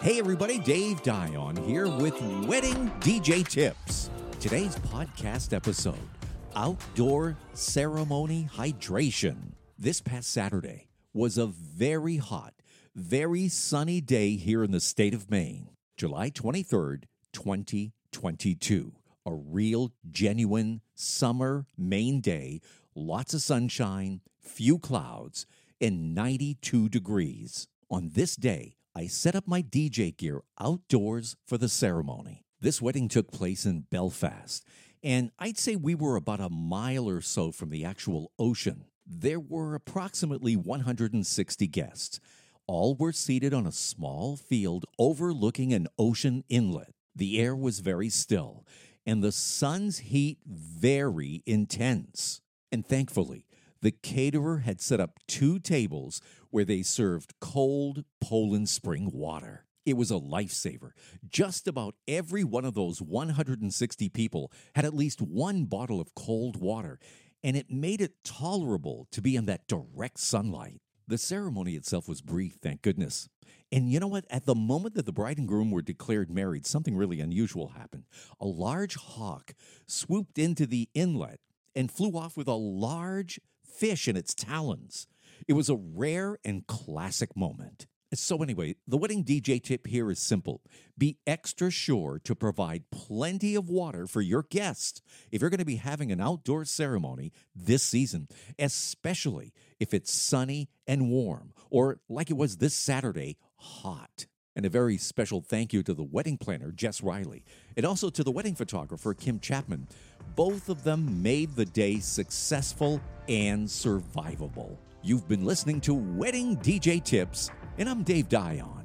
Hey everybody, Dave Dion here with Wedding DJ Tips. Today's podcast episode Outdoor Ceremony Hydration. This past Saturday was a very hot, very sunny day here in the state of Maine, July 23rd, 2022. A real, genuine summer Maine day, lots of sunshine, few clouds, and 92 degrees. On this day, I set up my DJ gear outdoors for the ceremony. This wedding took place in Belfast, and I'd say we were about a mile or so from the actual ocean. There were approximately 160 guests. All were seated on a small field overlooking an ocean inlet. The air was very still, and the sun's heat very intense. And thankfully, the caterer had set up two tables where they served cold Poland spring water. It was a lifesaver. Just about every one of those 160 people had at least one bottle of cold water, and it made it tolerable to be in that direct sunlight. The ceremony itself was brief, thank goodness. And you know what? At the moment that the bride and groom were declared married, something really unusual happened. A large hawk swooped into the inlet and flew off with a large fish in its talons. It was a rare and classic moment. So, anyway, the wedding DJ tip here is simple be extra sure to provide plenty of water for your guests if you're going to be having an outdoor ceremony this season, especially if it's sunny and warm, or like it was this Saturday, hot. And a very special thank you to the wedding planner, Jess Riley, and also to the wedding photographer, Kim Chapman. Both of them made the day successful and survivable. You've been listening to Wedding DJ Tips, and I'm Dave Dion.